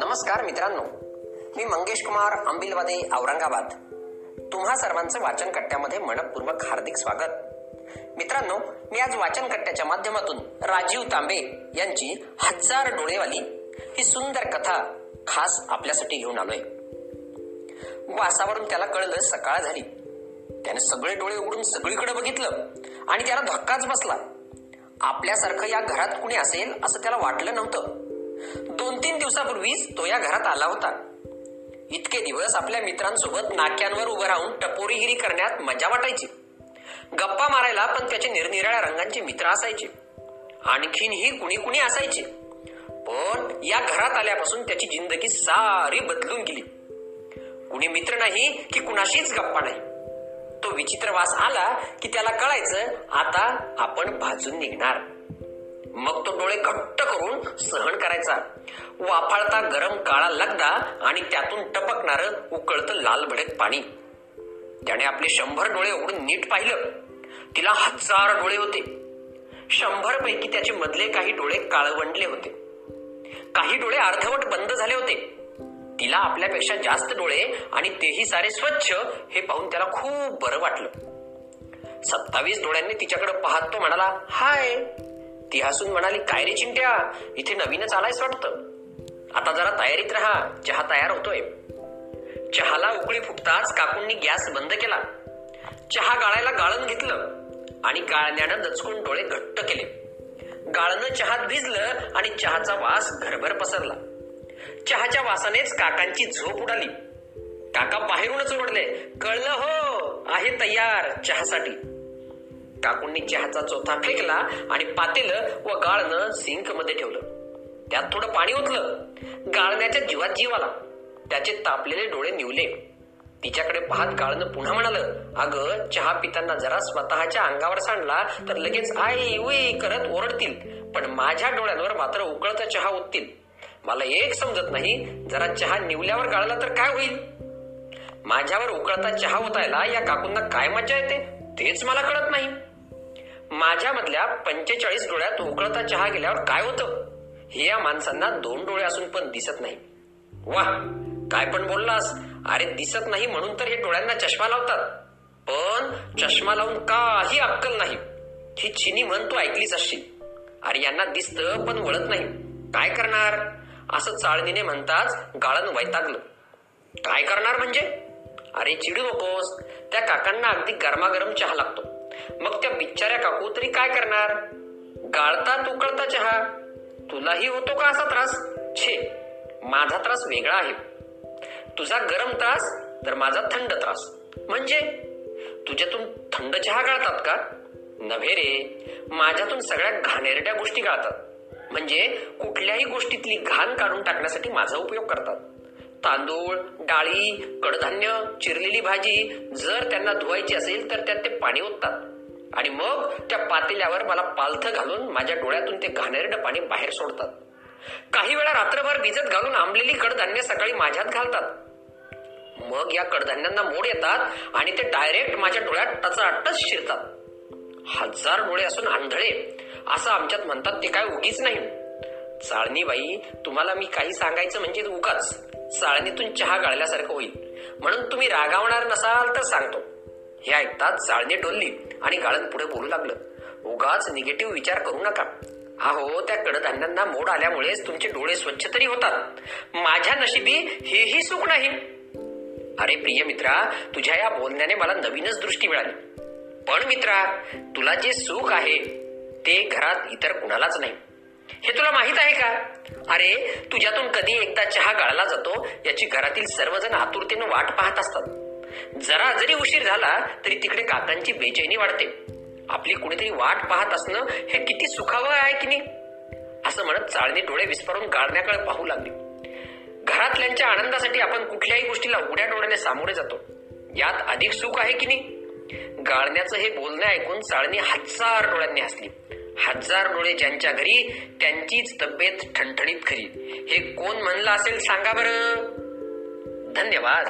नमस्कार मित्रांनो मी मंगेश कुमार अंबिलवादे औरंगाबाद. तुम्हा सर्वांचं वाचन कट्ट्यामध्ये मनपूर्वक हार्दिक स्वागत. मित्रांनो मी आज वाचन कट्ट्याच्या माध्यमातून राजीव तांबे यांची हजार डोळेवाली ही सुंदर कथा खास आपल्यासाठी घेऊन आलोय. वासावरून त्याला कळलं सकाळ झाली. त्याने सगळे डोळे उघडून सगळीकडे बघितलं आणि त्याला धक्काच बसला. आपल्यासारखं या घरात कुणी असेल असं त्याला वाटलं नव्हतं. दोन तीन दिवसापूर्वीच तो या घरात आला होता. इतके दिवस आपल्या मित्रांसोबत नाक्यांवर उभं राहून टपोरीगिरी करण्यात मजा वाटायची. गप्पा मारायला पण त्याचे निरनिराळ्या रंगांचे मित्र असायचे. आणखीनही कुणी कुणी असायचे. पण या घरात आल्यापासून त्याची जिंदगी सारी बदलून गेली. कुणी मित्र नाही की कुणाशीच गप्पा नाही. तो विचित्र वास आला की त्याला कळायचं आता आपण भाजून निघणार. मग तो डोळे घट्ट करून सहन करायचा. वाफाळता गरम काळा लगदा आणि त्यातून टपकणार उकळत लाल भडक पाणी. त्याने आपले शंभर डोळे उघडून नीट पाहिलं. तिला हजार डोळे होते. शंभर पैकी त्याचे मधले काही डोळे काळवंडले होते. काही डोळे अर्धवट बंद झाले होते. तिला आपल्यापेक्षा जास्त डोळे आणि तेही सारे स्वच्छ हे पाहून त्याला खूप बरं वाटलं. सत्तावीस डोळ्यांनी तिच्याकडे पाहत तो म्हणाला हाय. ती हसून म्हणाली काय रे चिंट्या? इथे नवीनच आलायच वाटतं. आता जरा तयारीत राहा. चहा तयार होतोय. चहाला उकळी फुटताच काकूंनी गॅस बंद केला. चहा गाळायला गाळण घेतलं आणि गाळण्यानं दचकून डोळे घट्ट केले. गाळणं चहात भिजलं आणि चहाचा वास घरभर पसरला. चहाच्या वासानेच काकांची झोप उडाली. काका बाहेरूनच ओरडले कळलं हो आहे तयार चहासाठी. काकूंनी चहाचा चोथा फेकला आणि पातेलं व गाळणं सिंकमध्ये ठेवलं. त्यात थोडं पाणी ओतलं. गाळण्याच्या जीवात जीव आला. त्याचे तापलेले डोळे निवले. तिच्याकडे पाहत गाळणं पुन्हा म्हणालं अगं चहा पिताना जरा स्वतःच्या अंगावर सांडला तर लगेच आई उई करत ओरडतील. पण माझ्या डोळ्यांवर मात्र उकळता चहा ओततील. मला एक समजत नाही जरा चहा निवल्यावर गाळला तर काय होईल? माझ्यावर उकळता चहा ओतायला या काकूंना काय मजा येते तेच मला कळत नाही. माझ्या मधल्या पंचेचाळीस डोळ्यात उकळता चहा गेल्यावर काय होतं? हे या माणसांना दोन डोळे असून पण दिसत नाही. वा काय पण बोललास? अरे दिसत नाही म्हणून तर हे डोळ्यांना चष्मा लावतात. पण चष्मा लावून काही अक्कल नाही. ही चिनी म्हण तू ऐकलीच असशील. अरे यांना दिसतं पण वळत नाही. काय करणार? असं चाळणीने म्हणताच गाळण वैतागलं. काय करणार म्हणजे? अरे चिडू नकोस. त्या काकांना अगदी गरमागरम चहा लागतो. मग त्या बिचाऱ्या काकू तरी काय करणार? गाळता तुकळता चहा. तुलाही होतो का असा त्रास? छे माझा त्रास वेगळा आहे. तुझा गरम त्रास तर माझा थंड त्रास. म्हणजे? तुझ्यातून थंड चहा गाळतात का? नव्हे रे. माझ्यातून सगळ्या घाणेरट्या गोष्टी गाळतात. म्हणजे कुठल्याही गोष्टीतली घाण काढून टाकण्यासाठी माझा उपयोग करतात. तांदूळ डाळी कडधान्य चिरलेली भाजी जर त्यांना धुवायची असेल तर त्यात ते पाणी ओततात. आणि मग त्या पातेल्यावर मला पालथ घालून माझ्या डोळ्यातून ते घाणेरडं पाणी बाहेर सोडतात. काही वेळा रात्रभर भिजत घालून आंबलेली कडधान्य सकाळी माझ्यात घालतात. मग या कडधान्यांना मोड येतात आणि ते डायरेक्ट माझ्या डोळ्यात टचाटच शिरतात. हजार डोळे असून आंधळे. असं आमच्यात म्हणतात ते काय उगीच नाही. चाळणीबाई तुम्हाला मी काही सांगायचं म्हणजे उगाच चाळणीतून चहा गाळल्यासारखं होईल. म्हणून तुम्ही रागावणार नसाल तर सांगतो. हे ऐकताच चाळणी डोलली आणि गाळण पुढे बोलू लागलं. उगाच निगेटिव्ह विचार करू नका. अहो त्या कडधान्यांना मोड आल्यामुळेच तुमचे डोळे स्वच्छ तरी होतात. माझ्या नशिबी हेही सुख नाही. अरे प्रिय मित्रा तुझ्या या बोलण्याने मला नवीनच दृष्टी मिळाली. पण मित्रा तुला जे सुख आहे ते घरात इतर कुणालाच नाही. हे तुला माहीत आहे का? अरे तुझ्यातून कधी एकदा चहा गाळला जातो याची घरातील सर्वजण आतुरतेनं वाट पाहत असतात. जरा जरी उशीर झाला तरी तिकडे काकांची बेचैनी वाढते. आपली कुणीतरी वाट पाहत असणं हे किती सुखावं आहे की नाही? असं म्हणत चाळणी डोळे विस्फारून गाळण्याकडे पाहू लागली. घरातल्यांच्या आनंदासाठी आपण कुठल्याही गोष्टीला उघड्या डोळ्याने सामोरे जातो. यात अधिक सुख आहे की नाही? गाळण्याचं हे बोलणं ऐकून चाळणी हजार डोळ्यांनी हसली. हजार डोळे ज्यांच्या घरी त्यांचीच तब्येत ठणठणीत खरी. हे कोण म्हणलं असेल सांगा बरं. धन्यवाद.